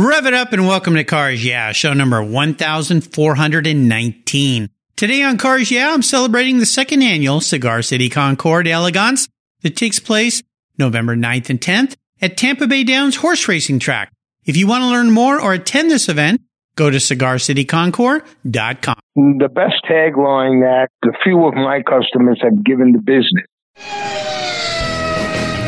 Rev it up and welcome to Cars Yeah, show number 1419. Today on Cars Yeah, I'm celebrating the second annual Cigar City Concours d'Elegance that takes place November 9th and 10th at Tampa Bay Downs Horse Racing Track. If you want to learn more or attend this event, go to cigarcityconcord.com. The best tagline that a few of my customers have given the business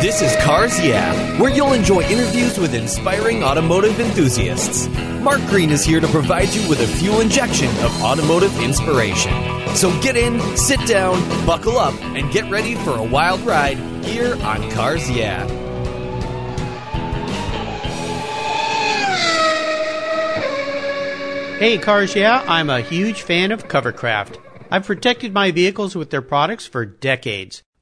this is Cars Yeah, where you'll enjoy interviews with inspiring automotive enthusiasts. Mark Green is here to provide you with a fuel injection of automotive inspiration. So get in, sit down, buckle up, and get ready for a wild ride here on Cars Yeah. Hey, Cars Yeah, I'm a huge fan of Covercraft. I've protected my vehicles with their products for decades.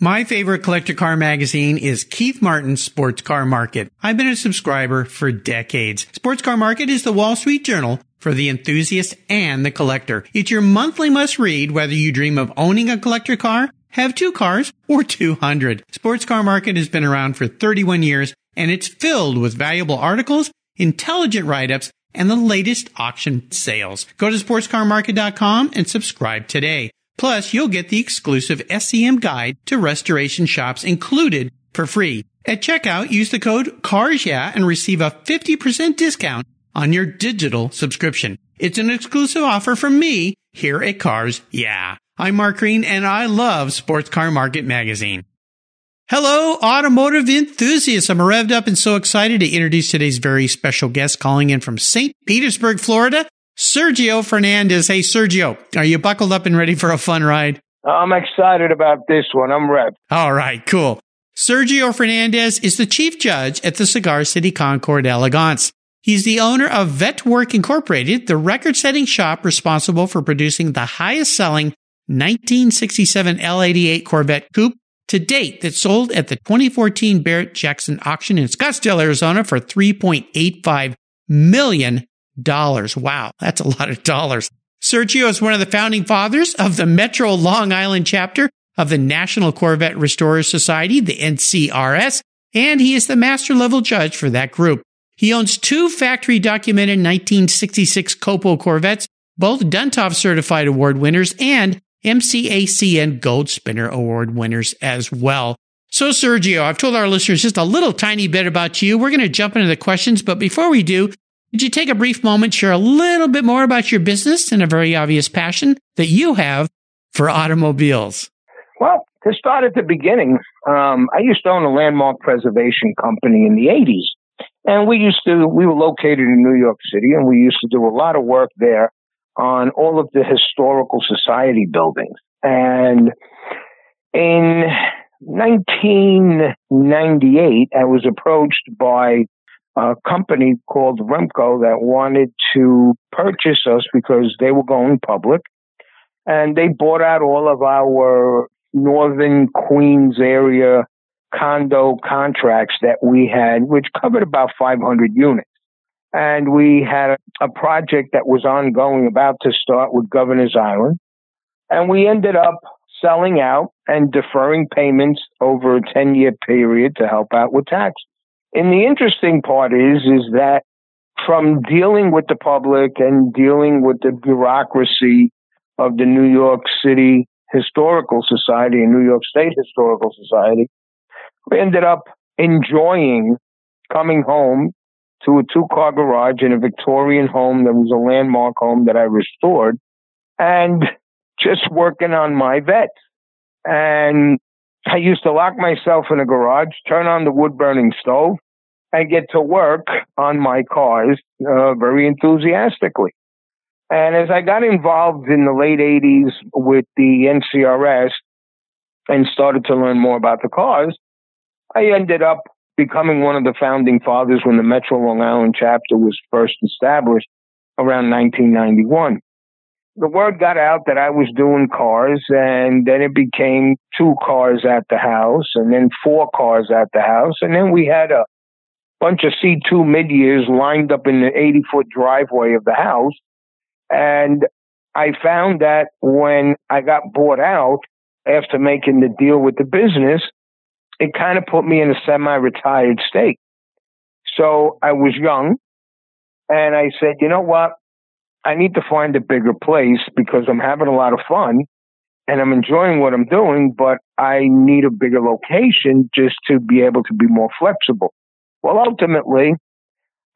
My favorite collector car magazine is Keith Martin's Sports Car Market. I've been a subscriber for decades. Sports Car Market is the Wall Street Journal for the enthusiast and the collector. It's your monthly must read whether you dream of owning a collector car, have two cars, or 200. Sports Car Market has been around for 31 years and it's filled with valuable articles, intelligent write-ups, and the latest auction sales. Go to sportscarmarket.com and subscribe today. Plus, you'll get the exclusive SCM guide to restoration shops included for free. At checkout, use the code CARSYA and receive a 50% discount on your digital subscription. It's an exclusive offer from me here at Cars Yeah. I'm Mark Green and I love Sports Car Market Magazine. Hello, automotive enthusiasts. I'm revved up and so excited to introduce today's very special guest calling in from St. Petersburg, Florida. Sergio Fernandez. Hey, Sergio, are you buckled up and ready for a fun ride? I'm excited about this one. I'm ready. All right, cool. Sergio Fernandez is the chief judge at the Cigar City Concours d'Elegance. He's the owner of Vetwork Incorporated, the record setting shop responsible for producing the highest selling 1967 L88 Corvette Coupe to date that sold at the 2014 Barrett Jackson auction in Scottsdale, Arizona for 3.85 million dollars. Wow, that's a lot of dollars. Sergio is one of the founding fathers of the Metro Long Island chapter of the National Corvette Restorers Society, the NCRS, and he is the master level judge for that group. He owns two factory documented 1966 Copo Corvettes, both Duntov certified award winners and MCACN Gold Spinner Award winners as well. So, Sergio, I've told our listeners just a little tiny bit about you. We're going to jump into the questions, but before we do, could you take a brief moment, share a little bit more about your business and a very obvious passion that you have for automobiles? Well, to start at the beginning, um, I used to own a landmark preservation company in the 80s. And we used to, we were located in New York City, and we used to do a lot of work there on all of the historical society buildings. And in 1998, I was approached by a company called Remco that wanted to purchase us because they were going public. And they bought out all of our northern Queens area condo contracts that we had, which covered about 500 units. And we had a project that was ongoing, about to start with Governor's Island. And we ended up selling out and deferring payments over a 10 year period to help out with taxes. And the interesting part is, is that from dealing with the public and dealing with the bureaucracy of the New York City Historical Society and New York State Historical Society, we ended up enjoying coming home to a two car garage in a Victorian home that was a landmark home that I restored and just working on my vet. And I used to lock myself in a garage, turn on the wood burning stove, and get to work on my cars uh, very enthusiastically. And as I got involved in the late 80s with the NCRS and started to learn more about the cars, I ended up becoming one of the founding fathers when the Metro Long Island chapter was first established around 1991. The word got out that I was doing cars and then it became two cars at the house and then four cars at the house. And then we had a bunch of C2 mid years lined up in the 80 foot driveway of the house. And I found that when I got bought out after making the deal with the business, it kind of put me in a semi retired state. So I was young and I said, you know what? I need to find a bigger place because I'm having a lot of fun and I'm enjoying what I'm doing, but I need a bigger location just to be able to be more flexible. Well, ultimately,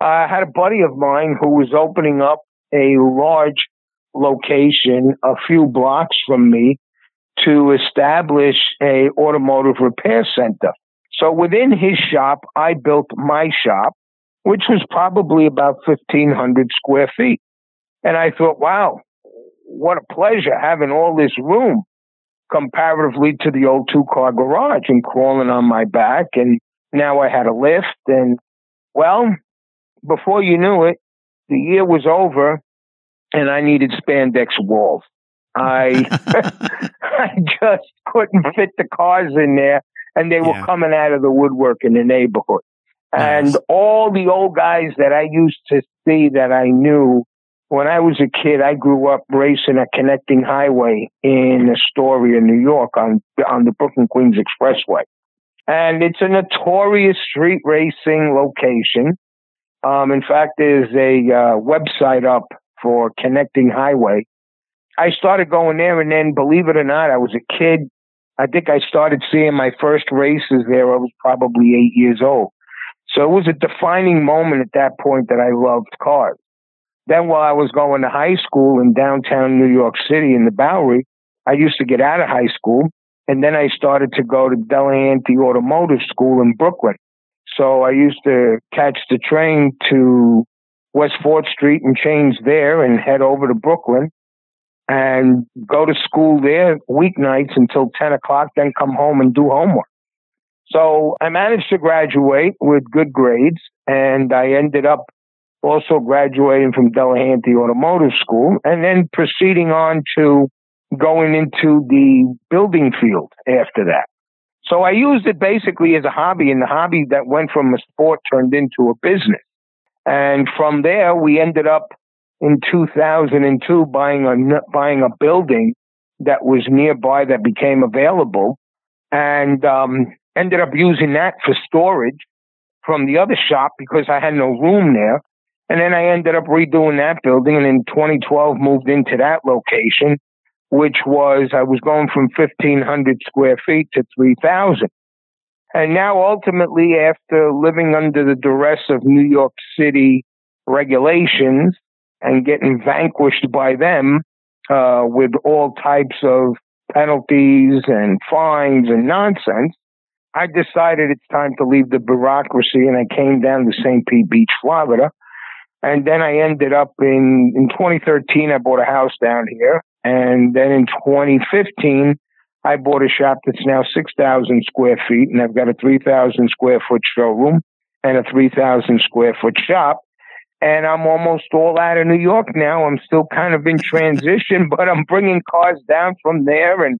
I had a buddy of mine who was opening up a large location a few blocks from me to establish a automotive repair center. So within his shop, I built my shop, which was probably about 1500 square feet. And I thought, wow, what a pleasure having all this room comparatively to the old two car garage and crawling on my back. And now I had a lift and well, before you knew it, the year was over and I needed spandex walls. I I just couldn't fit the cars in there, and they were yeah. coming out of the woodwork in the neighborhood. Nice. And all the old guys that I used to see that I knew when I was a kid, I grew up racing a connecting highway in Astoria, New York, on on the Brooklyn Queens Expressway, and it's a notorious street racing location. Um, in fact, there's a uh, website up for Connecting Highway, I started going there, and then believe it or not, I was a kid. I think I started seeing my first races there. I was probably eight years old. So it was a defining moment at that point that I loved cars. Then while I was going to high school in downtown New York City in the Bowery, I used to get out of high school and then I started to go to Delahanty Automotive School in Brooklyn. So I used to catch the train to West 4th Street and change there and head over to Brooklyn and go to school there weeknights until 10 o'clock, then come home and do homework. So I managed to graduate with good grades and I ended up also graduating from Delahanty Automotive School and then proceeding on to going into the building field after that. So I used it basically as a hobby and the hobby that went from a sport turned into a business. And from there, we ended up in 2002 buying a buying a building that was nearby that became available, and um, ended up using that for storage from the other shop because I had no room there. And then I ended up redoing that building, and in 2012 moved into that location, which was I was going from 1,500 square feet to 3,000. And now, ultimately, after living under the duress of New York City regulations and getting vanquished by them uh, with all types of penalties and fines and nonsense, I decided it's time to leave the bureaucracy and I came down to St. Pete Beach, Florida. And then I ended up in, in 2013, I bought a house down here. And then in 2015, I bought a shop that's now 6,000 square feet and I've got a 3,000 square foot showroom and a 3,000 square foot shop. And I'm almost all out of New York now. I'm still kind of in transition, but I'm bringing cars down from there and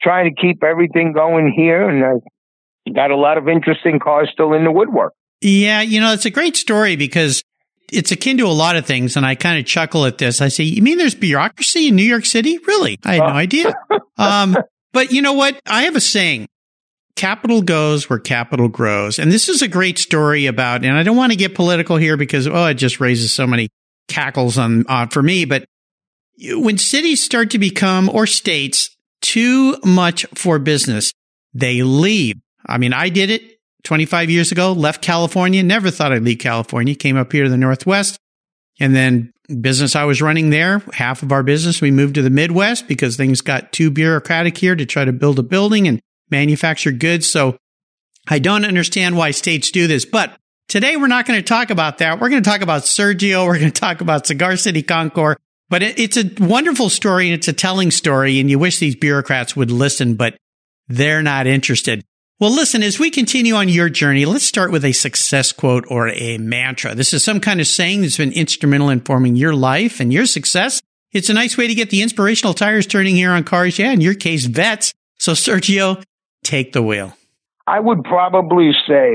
trying to keep everything going here. And I've got a lot of interesting cars still in the woodwork. Yeah, you know, it's a great story because it's akin to a lot of things. And I kind of chuckle at this. I say, you mean there's bureaucracy in New York City? Really? I had no idea. Um, but you know what? I have a saying. Capital goes where capital grows. And this is a great story about, and I don't want to get political here because, oh, it just raises so many cackles on, uh, for me. But when cities start to become, or states, too much for business, they leave. I mean, I did it 25 years ago, left California, never thought I'd leave California, came up here to the Northwest. And then business I was running there, half of our business, we moved to the Midwest because things got too bureaucratic here to try to build a building and manufacture goods. So I don't understand why states do this, but today we're not going to talk about that. We're going to talk about Sergio. We're going to talk about Cigar City Concours, but it, it's a wonderful story and it's a telling story. And you wish these bureaucrats would listen, but they're not interested. Well, listen, as we continue on your journey, let's start with a success quote or a mantra. This is some kind of saying that's been instrumental in forming your life and your success. It's a nice way to get the inspirational tires turning here on cars. Yeah, in your case, vets. So, Sergio, take the wheel. I would probably say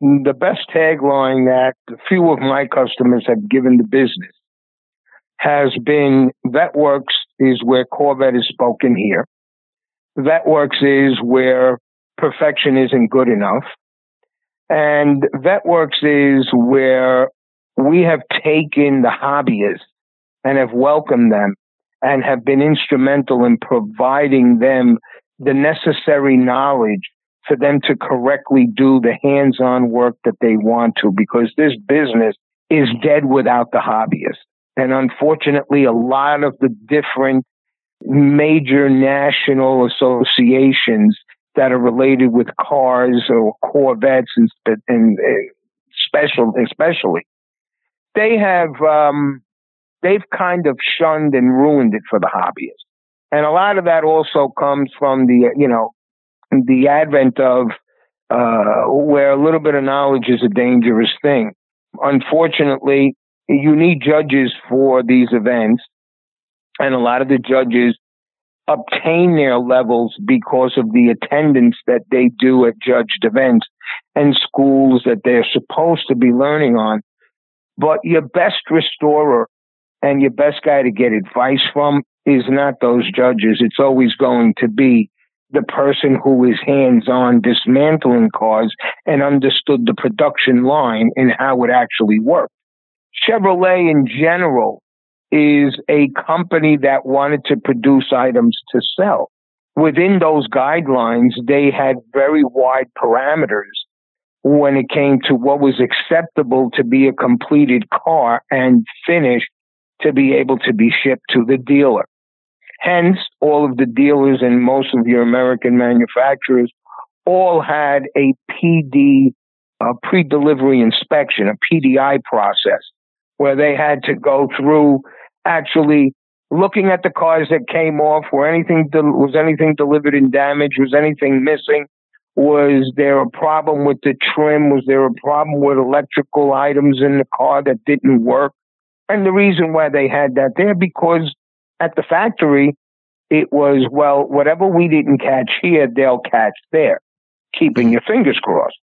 the best tagline that a few of my customers have given the business has been Vetworks is where Corvette is spoken here. Vetworks is where perfection isn't good enough. And Vetworks is where we have taken the hobbyists and have welcomed them and have been instrumental in providing them the necessary knowledge for them to correctly do the hands-on work that they want to because this business is dead without the hobbyists. And unfortunately, a lot of the different major national associations that are related with cars or Corvettes and, and uh, special, especially, they have um, they've kind of shunned and ruined it for the hobbyists. And a lot of that also comes from the you know the advent of uh, where a little bit of knowledge is a dangerous thing. Unfortunately, you need judges for these events, and a lot of the judges obtain their levels because of the attendance that they do at judged events and schools that they're supposed to be learning on. But your best restorer and your best guy to get advice from is not those judges. It's always going to be the person who is hands on dismantling cars and understood the production line and how it actually worked. Chevrolet in general is a company that wanted to produce items to sell. Within those guidelines, they had very wide parameters when it came to what was acceptable to be a completed car and finished to be able to be shipped to the dealer. Hence, all of the dealers and most of your American manufacturers all had a PD, a pre-delivery inspection, a PDI process, where they had to go through actually looking at the cars that came off. Were anything was anything delivered in damage? Was anything missing? Was there a problem with the trim? Was there a problem with electrical items in the car that didn't work? And the reason why they had that there because at the factory it was well whatever we didn't catch here they'll catch there, keeping your fingers crossed.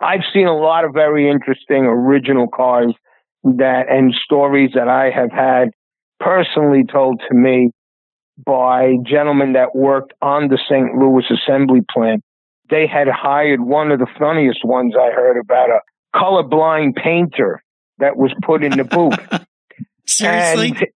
I've seen a lot of very interesting original cars that and stories that I have had personally told to me by gentlemen that worked on the St. Louis assembly plant. They had hired one of the funniest ones I heard about a colorblind painter that was put in the booth. Seriously? And,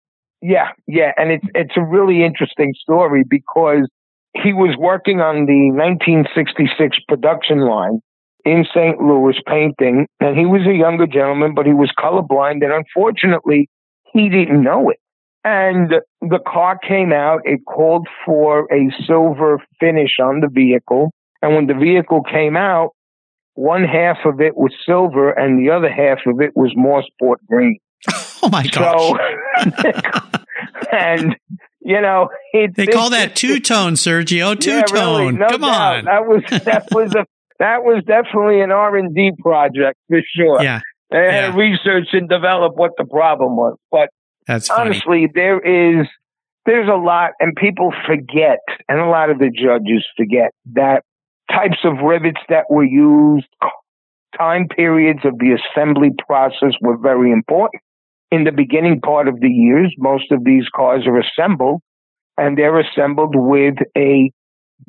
yeah, yeah, and it's it's a really interesting story because he was working on the 1966 production line in St. Louis painting, and he was a younger gentleman, but he was colorblind, and unfortunately, he didn't know it. And the car came out, it called for a silver finish on the vehicle. And when the vehicle came out, one half of it was silver and the other half of it was Mosport green. Oh my gosh. So, and you know, it, they call that two tone, Sergio. Two tone. Yeah, really, no Come doubt. on. That was that was a that was definitely an R and D project for sure. Yeah. They had Yeah. to research and develop what the problem was. But That's funny. honestly, there is there's a lot, and people forget, and a lot of the judges forget that types of rivets that were used, time periods of the assembly process were very important. In the beginning part of the years, most of these cars are assembled, and they're assembled with a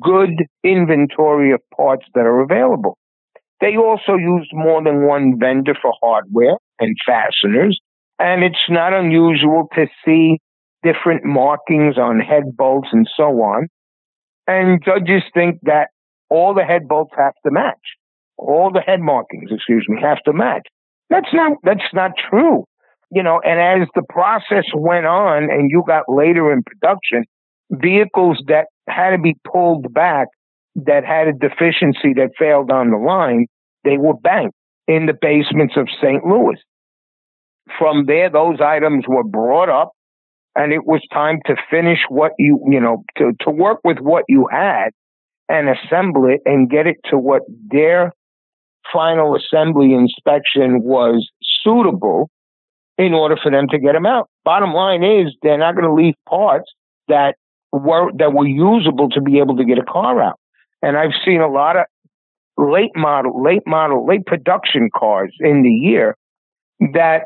good inventory of parts that are available. They also used more than one vendor for hardware and fasteners, and it's not unusual to see different markings on head bolts and so on. And judges think that all the head bolts have to match. all the head markings, excuse me, have to match. That's not that's not true. You know, and as the process went on and you got later in production, vehicles that had to be pulled back that had a deficiency that failed on the line, they were banked in the basements of St. Louis. From there, those items were brought up and it was time to finish what you, you know, to, to work with what you had and assemble it and get it to what their final assembly inspection was suitable in order for them to get them out. Bottom line is they're not going to leave parts that were that were usable to be able to get a car out. And I've seen a lot of late model, late model, late production cars in the year that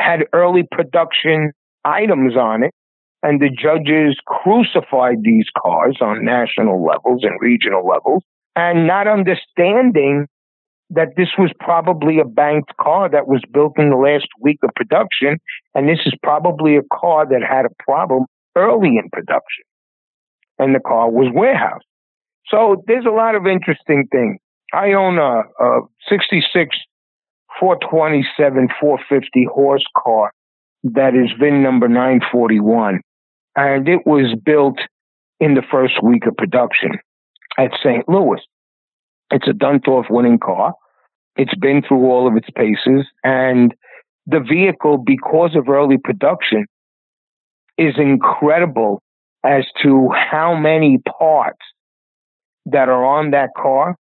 had early production items on it. And the judges crucified these cars on national levels and regional levels and not understanding that this was probably a banked car that was built in the last week of production. And this is probably a car that had a problem early in production. And the car was warehoused. So there's a lot of interesting things. I own a, a 66 427 450 horse car that is VIN number 941. And it was built in the first week of production at St. Louis. It's a Duntov winning car. It's been through all of its paces. And the vehicle, because of early production, is incredible as to how many parts that are on that car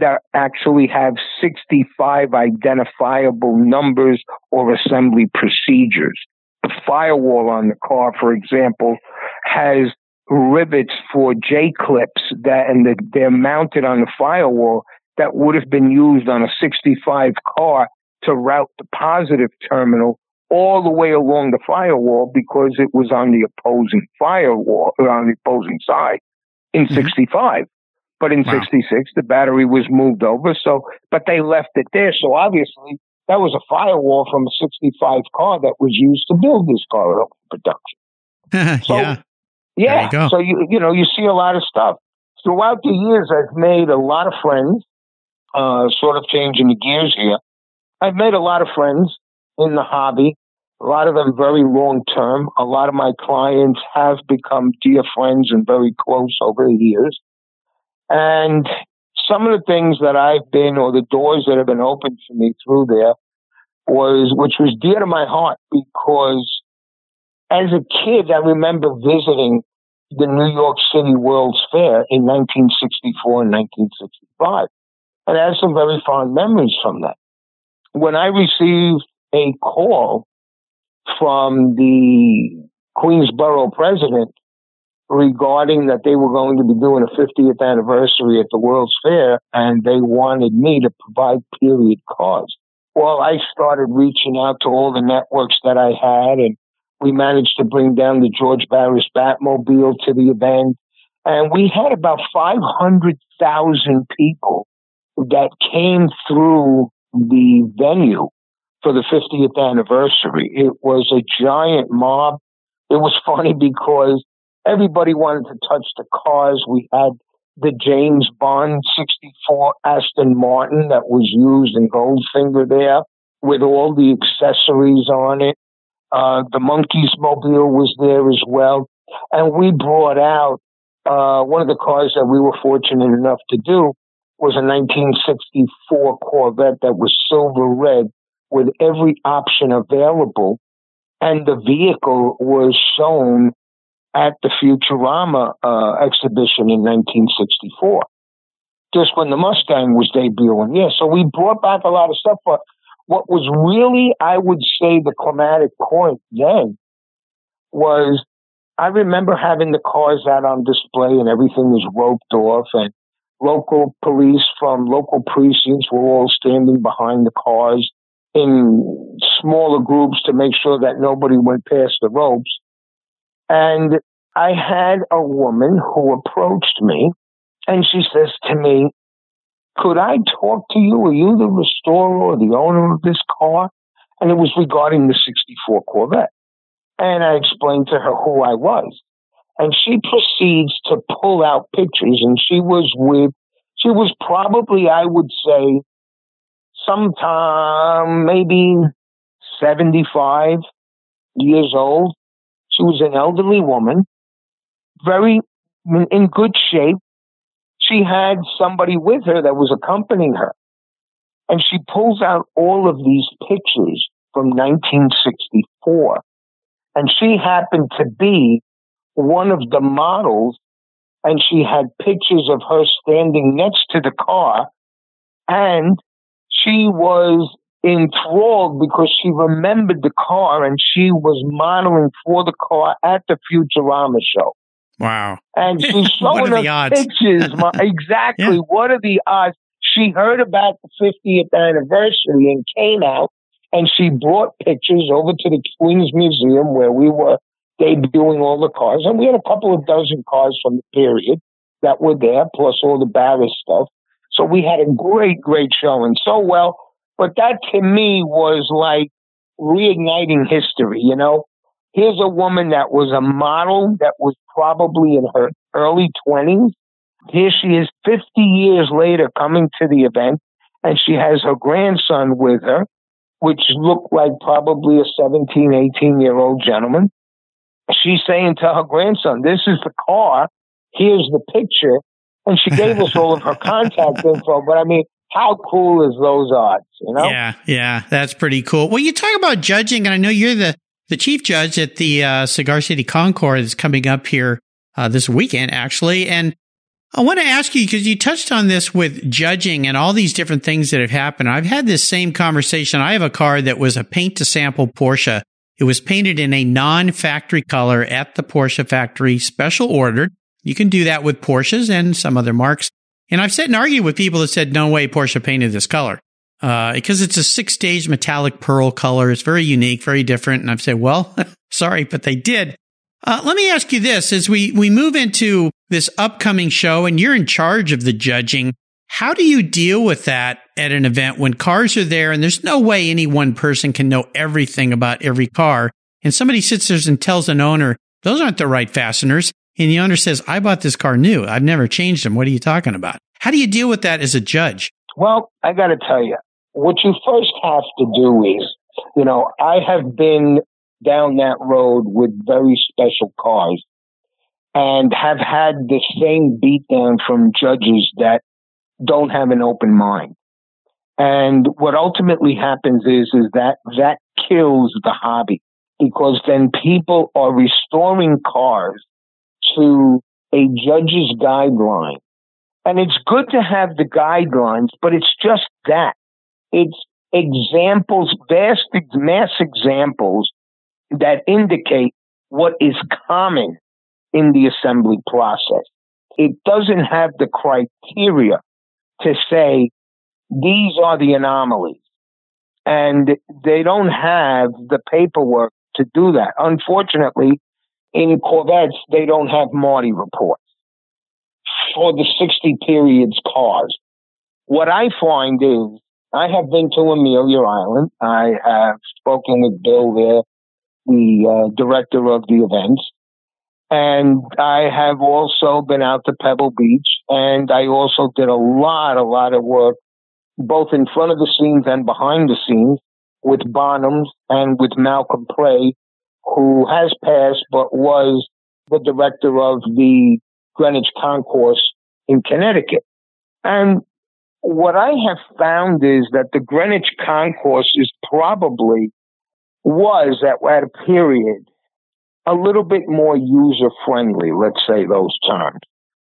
that actually have 65 identifiable numbers or assembly procedures. The firewall on the car, for example, has rivets for J clips that, and the, they're mounted on the firewall that would have been used on a 65 car to route the positive terminal all the way along the firewall because it was on the opposing firewall, on the opposing side in mm-hmm. 65. But in wow. 66, the battery was moved over. So, but they left it there. So obviously that was a firewall from a 65 car that was used to build this car up production. so, yeah. Yeah. You so you, you know, you see a lot of stuff. Throughout the years, I've made a lot of friends, uh, sort of changing the gears here. I've made a lot of friends in the hobby. A lot of them very long term. A lot of my clients have become dear friends and very close over the years. And some of the things that I've been, or the doors that have been opened for me through there, was which was dear to my heart because as a kid, I remember visiting the New York City World's Fair in 1964 and 1965, and I have some very fond memories from that. When I received a call from the Queensboro president regarding that they were going to be doing a 50th anniversary at the World's Fair and they wanted me to provide period cards. Well, I started reaching out to all the networks that I had and we managed to bring down the George Barris Batmobile to the event. And we had about 500,000 people that came through the venue for the 50th anniversary. It was a giant mob. It was funny because everybody wanted to touch the cars. We had the James Bond 64 Aston Martin that was used in Goldfinger there with all the accessories on it. Uh, the Monkeemobile was there as well. And we brought out uh, one of the cars that we were fortunate enough to do was a 1964 Corvette that was silver red with every option available. And the vehicle was shown at the Futurama uh, exhibition in 1964, just when the Mustang was debuting. Yeah, so we brought back a lot of stuff. But what was really, I would say, the climatic point then was I remember having the cars out on display and everything was roped off and local police from local precincts were all standing behind the cars in smaller groups to make sure that nobody went past the ropes. And I had a woman who approached me and she says to me, could I talk to you? Are you the restorer or the owner of this car? And it was regarding the 64 Corvette. And I explained to her who I was. And she proceeds to pull out pictures and she was with She was probably, I would say, sometime maybe 75 years old. She was an elderly woman, very in good shape. She had somebody with her that was accompanying her. And she pulls out all of these pictures from 1964. And she happened to be one of the models and she had pictures of her standing next to the car and she was enthralled because she remembered the car and she was modeling for the car at the Futurama show. Wow. And she's showing us pictures. exactly. Yeah. What are the odds? She heard about the 50th anniversary and came out and she brought pictures over to the Queens Museum where we were debuting all the cars. And we had a couple of dozen cars from the period that were there, plus all the Barris stuff. So we had a great, great show and so well. But that to me was like reigniting history, you know? Here's a woman that was a model that was probably in her early 20s. Here she is 50 years later coming to the event and she has her grandson with her, which looked like probably a 17, 18 year old gentleman she's saying to her grandson, This is the car, here's the picture. And she gave us all of her contact info. But I mean, how cool is those odds, you know? Yeah, yeah, that's pretty cool. Well, you talk about judging, and I know you're the, the chief judge at the uh, Cigar City Concours that's coming up here uh, this weekend, actually. And I want to ask you because you touched on this with judging and all these different things that have happened. I've had this same conversation. I have a car that was a paint to sample Porsche it was painted in a non-factory color at the Porsche factory, special ordered. You can do that with Porsches and some other marks. And I've sat and argued with people that said, no way Porsche painted this color. Uh, because it's a six stage metallic pearl color. It's very unique, very different. And I've said, well, sorry, but they did. Uh, let me ask you this as we, we move into this upcoming show and you're in charge of the judging. How do you deal with that at an event when cars are there and there's no way any one person can know everything about every car? And somebody sits there and tells an owner, those aren't the right fasteners. And the owner says, I bought this car new. I've never changed them. What are you talking about? How do you deal with that as a judge? Well, I got to tell you, what you first have to do is, you know, I have been down that road with very special cars and have had the same beatdown from judges that don't have an open mind. And what ultimately happens is, is that that kills the hobby because then people are restoring cars to a judge's guideline. And it's good to have the guidelines, but it's just that. It's examples, vast, mass examples that indicate what is common in the assembly process. It doesn't have the criteria to say these are the anomalies. And they don't have the paperwork to do that. Unfortunately, in Corvettes, they don't have Marti reports for the 60 periods cars. What I find is I have been to Amelia Island. I have spoken with Bill there, the uh, director of the events. And I have also been out to Pebble Beach and I also did a lot, a lot of work both in front of the scenes and behind the scenes with Bonhams and with Malcolm Pray, who has passed but was the director of the Greenwich Concourse in Connecticut. And what I have found is that the Greenwich Concourse is probably was at, at a period a little bit more user friendly, let's say those terms.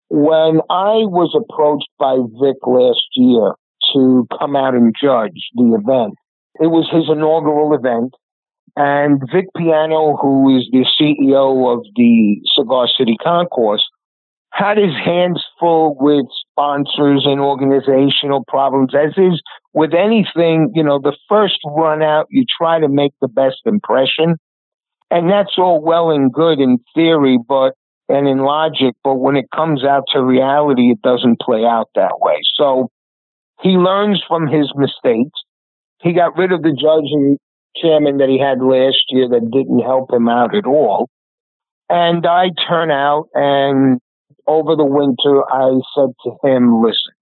When I was approached by Vic last year to come out and judge the event, it was his inaugural event. And Vic Piano, who is the CEO of the Cigar City Concourse, had his hands full with sponsors and organizational problems, as is with anything, you know, the first run out, you try to make the best impression. And that's all well and good in theory, but and in logic, but when it comes out to reality, it doesn't play out that way. So he learns from his mistakes. He got rid of the judge and chairman that he had last year that didn't help him out at all. And I turn out and over the winter, I said to him, listen,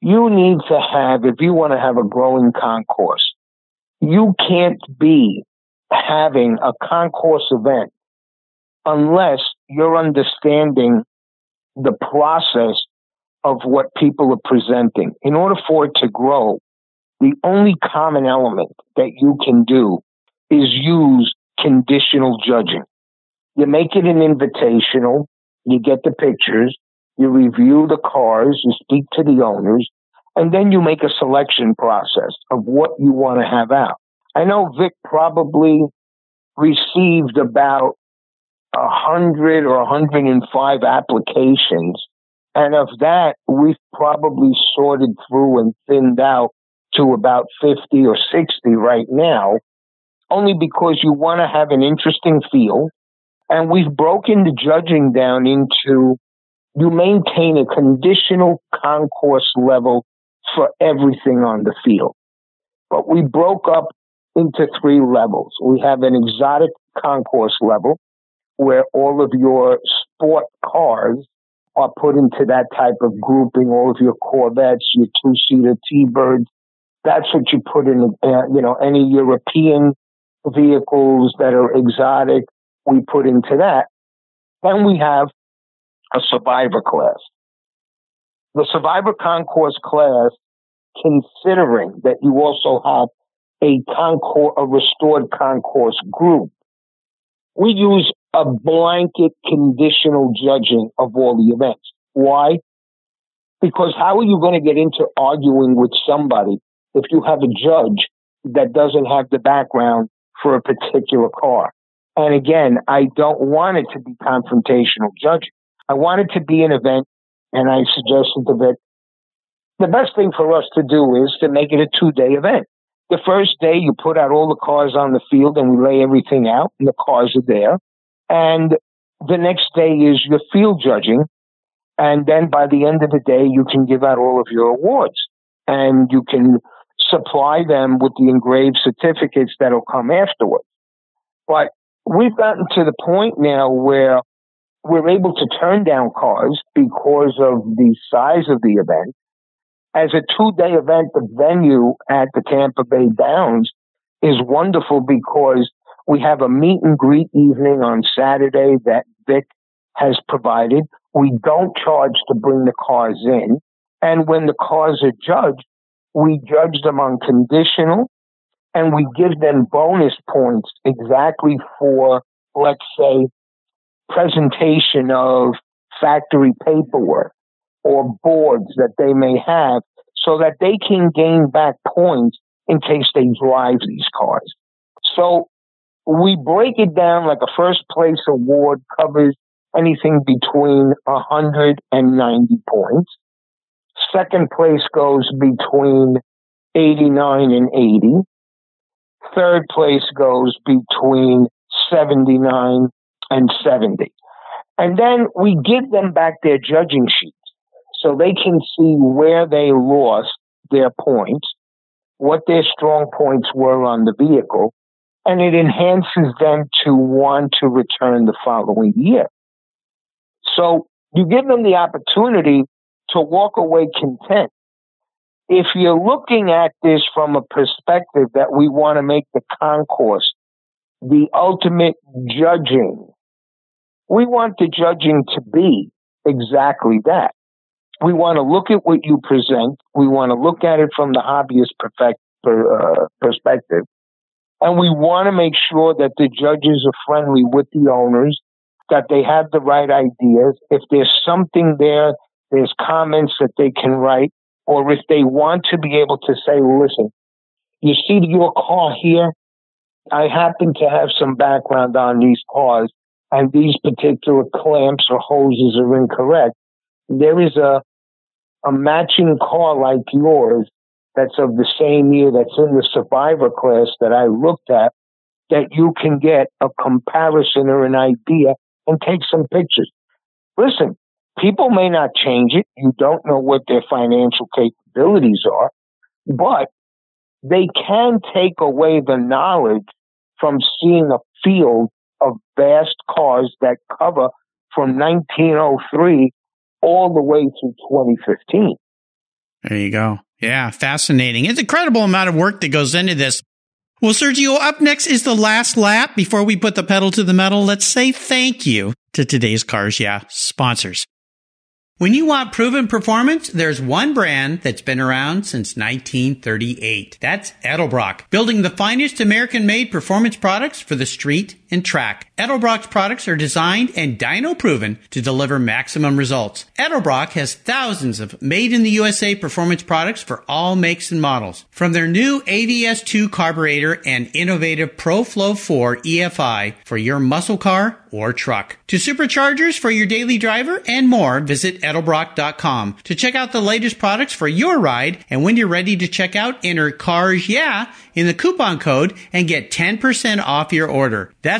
you need to have, if you want to have a growing concourse, you can't be having a concourse event unless you're understanding the process of what people are presenting. In order for it to grow, the only common element that you can do is use conditional judging. You make it an invitational, you get the pictures, you review the cars, you speak to the owners, and then you make a selection process of what you want to have out. I know Vic probably received about a hundred or 105 applications. And of that, we've probably sorted through and thinned out to about 50 or 60 right now, only because you want to have an interesting feel. And we've broken the judging down into you maintain a conditional concourse level for everything on the field. But we broke up into three levels. We have an exotic concourse level where all of your sport cars are put into that type of grouping, all of your Corvettes, your two-seater T-Birds. That's what you put in, uh, you know, any European vehicles that are exotic, we put into that. Then we have a survivor class. The survivor concourse class, considering that you also have a concourse, a restored concourse group, we use a blanket conditional judging of all the events. Why? Because how are you going to get into arguing with somebody if you have a judge that doesn't have the background for a particular car? And again, I don't want it to be confrontational judging. I want it to be an event, and I suggested Vic, the best thing for us to do is to make it a two day event. The first day, you put out all the cars on the field and we lay everything out, and the cars are there. And the next day is your field judging. And then by the end of the day, you can give out all of your awards and you can supply them with the engraved certificates that'll come afterwards. But we've gotten to the point now where we're able to turn down cars because of the size of the event. As a two day event, the venue at the Tampa Bay Downs is wonderful because we have a meet and greet evening on Saturday that Vic has provided. We don't charge to bring the cars in. And when the cars are judged, we judge them on conditional and we give them bonus points exactly for, let's say, presentation of factory paperwork or boards that they may have so that they can gain back points in case they drive these cars. So we break it down like a first place award covers anything between 190 points. Second place goes between 89 and 80. Third place goes between 79 and 70. And then we give them back their judging sheets so they can see where they lost their points, what their strong points were on the vehicle, and it enhances them to want to return the following year. So you give them the opportunity to walk away content. If you're looking at this from a perspective that we want to make the concourse the ultimate judging we want the judging to be exactly that. We want to look at what you present. We want to look at it from the hobbyist perfect, uh, perspective. And we want to make sure that the judges are friendly with the owners, that they have the right ideas. If there's something there, there's comments that they can write, or if they want to be able to say, listen, you see your car here? I happen to have some background on these cars and these particular clamps or hoses are incorrect, there is a a matching car like yours that's of the same year that's in the survivor class that I looked at that you can get a comparison or an idea and take some pictures. Listen, people may not change it. You don't know what their financial capabilities are, but they can take away the knowledge from seeing a field of vast cars that cover from 1903 all the way to 2015. There you go. Yeah, fascinating. It's incredible amount of work that goes into this. Well, Sergio, up next is the last lap. Before we put the pedal to the metal, let's say thank you to today's Cars Yeah sponsors. When you want proven performance, there's one brand that's been around since 1938. That's Edelbrock, building the finest American made performance products for the street and track. Edelbrock's products are designed and dyno proven to deliver maximum results. Edelbrock has thousands of made in the USA performance products for all makes and models. From their new AVS2 carburetor and innovative ProFlow 4 EFI for your muscle car or truck. To superchargers for your daily driver and more, visit edelbrock.com to check out the latest products for your ride. And when you're ready to check out, enter CARS YEAH in the coupon code and get 10% off your order. That's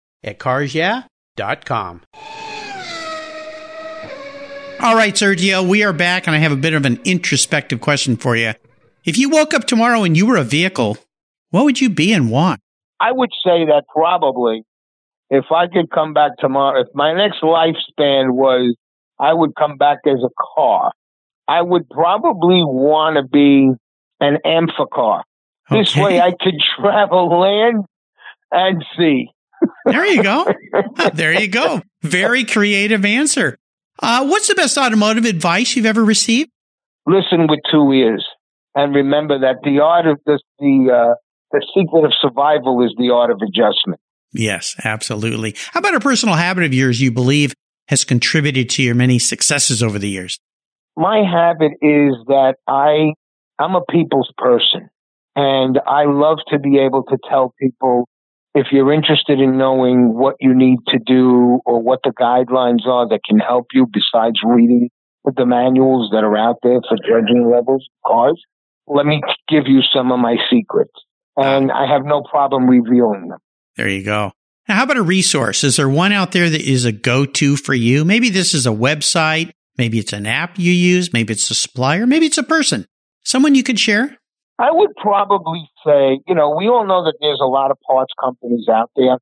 at carsyeah.com. All right, Sergio, we are back, and I have a bit of an introspective question for you. If you woke up tomorrow and you were a vehicle, what would you be and why? I would say that probably if I could come back tomorrow, if my next lifespan was I would come back as a car, I would probably want to be an amphicar. Okay. This way I could travel land and sea. There you go. there you go. Very creative answer. Uh, what's the best automotive advice you've ever received? Listen with two ears, and remember that the art of the the uh, the secret of survival is the art of adjustment. Yes, absolutely. How about a personal habit of yours you believe has contributed to your many successes over the years? My habit is that I I'm a people's person, and I love to be able to tell people if you're interested in knowing what you need to do or what the guidelines are that can help you besides reading the manuals that are out there for judging levels cars, let me give you some of my secrets. And I have no problem revealing them. There you go. Now, how about a resource? Is there one out there that is a go to for you? Maybe this is a website. Maybe it's an app you use. Maybe it's a supplier. Maybe it's a person. Someone you could share? I would probably say, you know, we all know that there's a lot of parts companies out there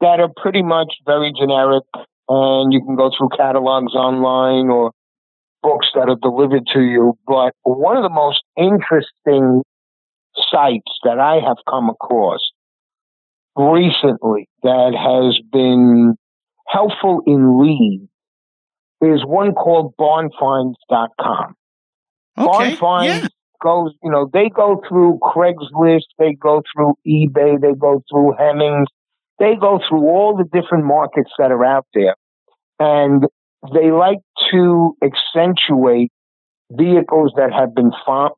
that are pretty much very generic, and you can go through catalogs online or books that are delivered to you. But one of the most interesting sites that I have come across recently that has been helpful in leads is one called barnfinds.com. Okay. Barn yeah goes, you know, they go through Craigslist, they go through eBay, they go through Hemmings, they go through all the different markets that are out there. And they like to accentuate vehicles that have been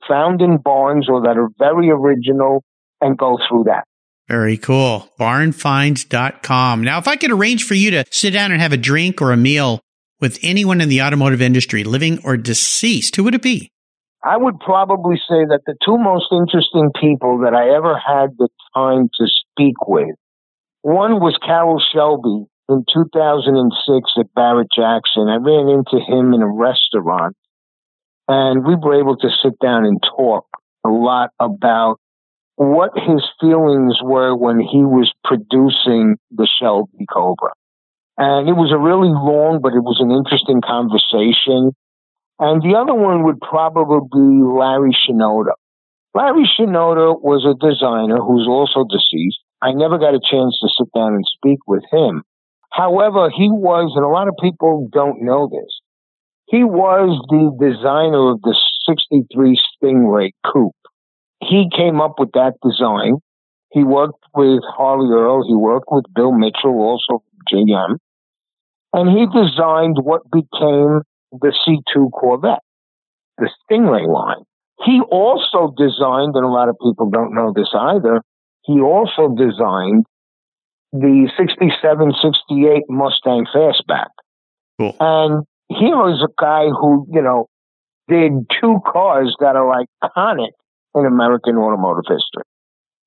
found in barns or that are very original and go through that. Very cool. Barnfinds.com. Now, if I could arrange for you to sit down and have a drink or a meal with anyone in the automotive industry, living or deceased, who would it be? I would probably say that the two most interesting people that I ever had the time to speak with, one was Carroll Shelby in 2006 at Barrett Jackson. I ran into him in a restaurant and we were able to sit down and talk. a lot about what his feelings were when he was producing the Shelby Cobra. And it was a really long, but it was an interesting conversation. And the other one would probably be Larry Shinoda. Larry Shinoda was a designer who's also deceased. I never got a chance to sit down and speak with him. However, he was, and a lot of people don't know this, he was the designer of the 63 Stingray Coupe. He came up with that design. He worked with Harley Earl. He worked with Bill Mitchell, also GM. And he designed what became the C2 Corvette, the Stingray line. He also designed, and a lot of people don't know this either, he also designed the 67, 68 Mustang Fastback. Cool. And he was a guy who, you know, did two cars that are iconic in American automotive history.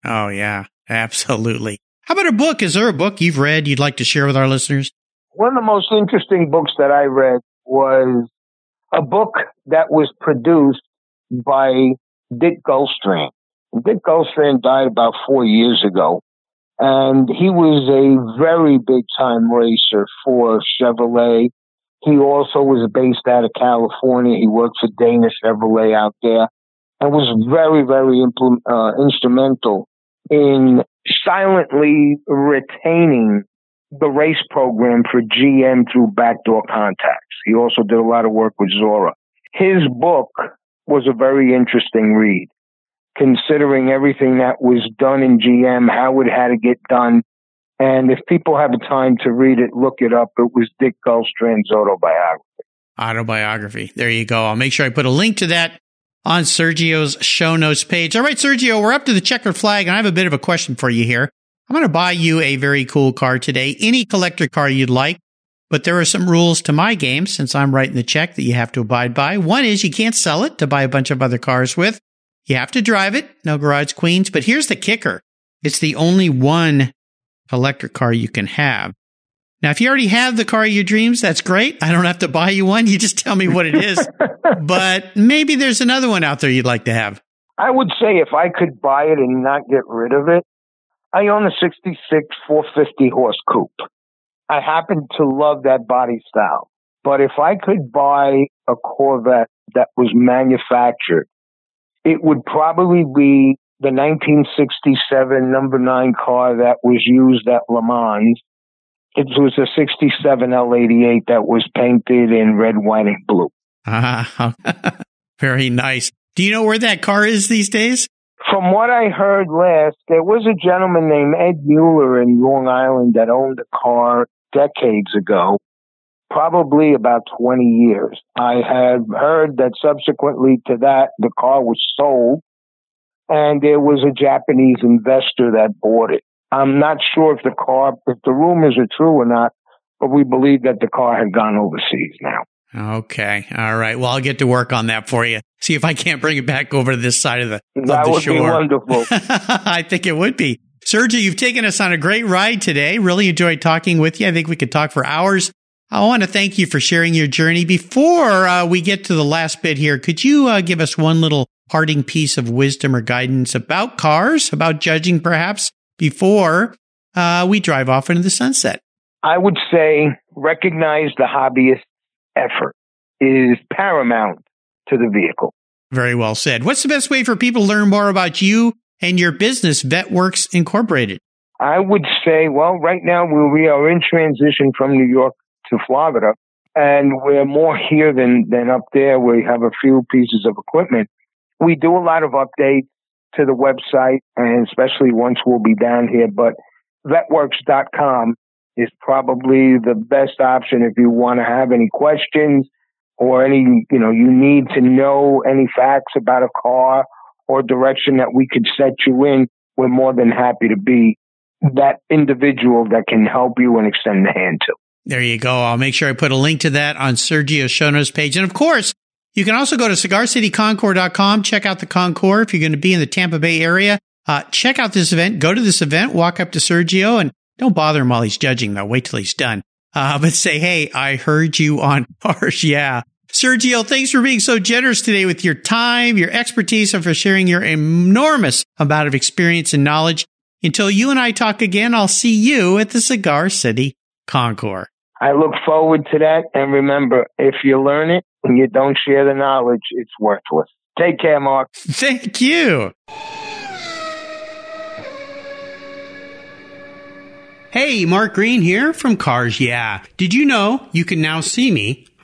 Oh, yeah, absolutely. How about a book? Is there a book you've read you'd like to share with our listeners? One of the most interesting books that I read was a book that was produced by Dick Guldstrand. Dick Guldstrand died about four years ago, and he was a very big time racer for Chevrolet. He also was based out of California. He worked for Dana Chevrolet out there and was very, very impl- uh, instrumental in silently retaining the race program for GM through backdoor contacts. He also did a lot of work with Zora. His book was a very interesting read, considering everything that was done in GM, how it had to get done. And if people have the time to read it, look it up. It was Dick Guldstrand's autobiography. Autobiography. There you go. I'll make sure I put a link to that on Sergio's show notes page. All right, Sergio, we're up to the checkered flag, and I have a bit of a question for you here. I'm going to buy you a very cool car today, any collector car you'd like. But there are some rules to my game since I'm writing the check that you have to abide by. One is you can't sell it to buy a bunch of other cars with. You have to drive it. No garage queens. But here's the kicker. It's the only one collector car you can have. Now, if you already have the car of your dreams, that's great. I don't have to buy you one. You just tell me what it is. but maybe there's another one out there you'd like to have. I would say if I could buy it and not get rid of it, I own a 66 450 horse coupe. I happen to love that body style. But if I could buy a Corvette that was manufactured, it would probably be the 1967 number nine car that was used at Le Mans. It was a 67 L88 that was painted in red, white, and blue. Ah, very nice. Do you know where that car is these days? From what I heard last, there was a gentleman named Ed Mueller in Long Island that owned a car decades ago, probably about 20 years. I had heard that subsequently to that, the car was sold and there was a Japanese investor that bought it. I'm not sure if the car, if the rumors are true or not, but we believe that the car had gone overseas now. Okay. All right. Well, I'll get to work on that for you. See if I can't bring it back over to this side of the, that of the would shore. be wonderful. I think it would be. Sergio, you've taken us on a great ride today. Really enjoyed talking with you. I think we could talk for hours. I want to thank you for sharing your journey. Before uh, we get to the last bit here, could you uh, give us one little parting piece of wisdom or guidance about cars, about judging perhaps, before uh, we drive off into the sunset? I would say recognize the hobbyist effort is paramount to the vehicle. Very well said. What's the best way for people to learn more about you and your business, VetWorks Incorporated? I would say, well, right now we are in transition from New York to Florida, and we're more here than, than up there. We have a few pieces of equipment. We do a lot of updates to the website, and especially once we'll be down here, but vetworks.com is probably the best option if you want to have any questions or any, you know, you need to know any facts about a car or direction that we could set you in. We're more than happy to be that individual that can help you and extend the hand to. There you go. I'll make sure I put a link to that on Sergio's show notes page. And of course, you can also go to cigarcityconcours.com, check out the Concours if you're going to be in the Tampa Bay area. Uh, check out this event, go to this event, walk up to Sergio and don't bother him while he's judging though. Wait till he's done. Uh, but say, Hey, I heard you on cars. yeah. Sergio, thanks for being so generous today with your time, your expertise, and for sharing your enormous amount of experience and knowledge. Until you and I talk again, I'll see you at the Cigar City Concours. I look forward to that. And remember, if you learn it and you don't share the knowledge, it's worthless. Take care, Mark. Thank you. Hey, Mark Green here from Cars Yeah. Did you know you can now see me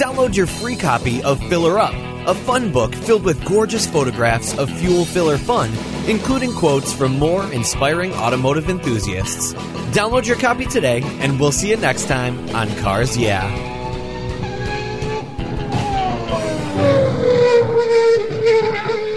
Download your free copy of Filler Up, a fun book filled with gorgeous photographs of fuel filler fun, including quotes from more inspiring automotive enthusiasts. Download your copy today, and we'll see you next time on Cars Yeah. Yeah.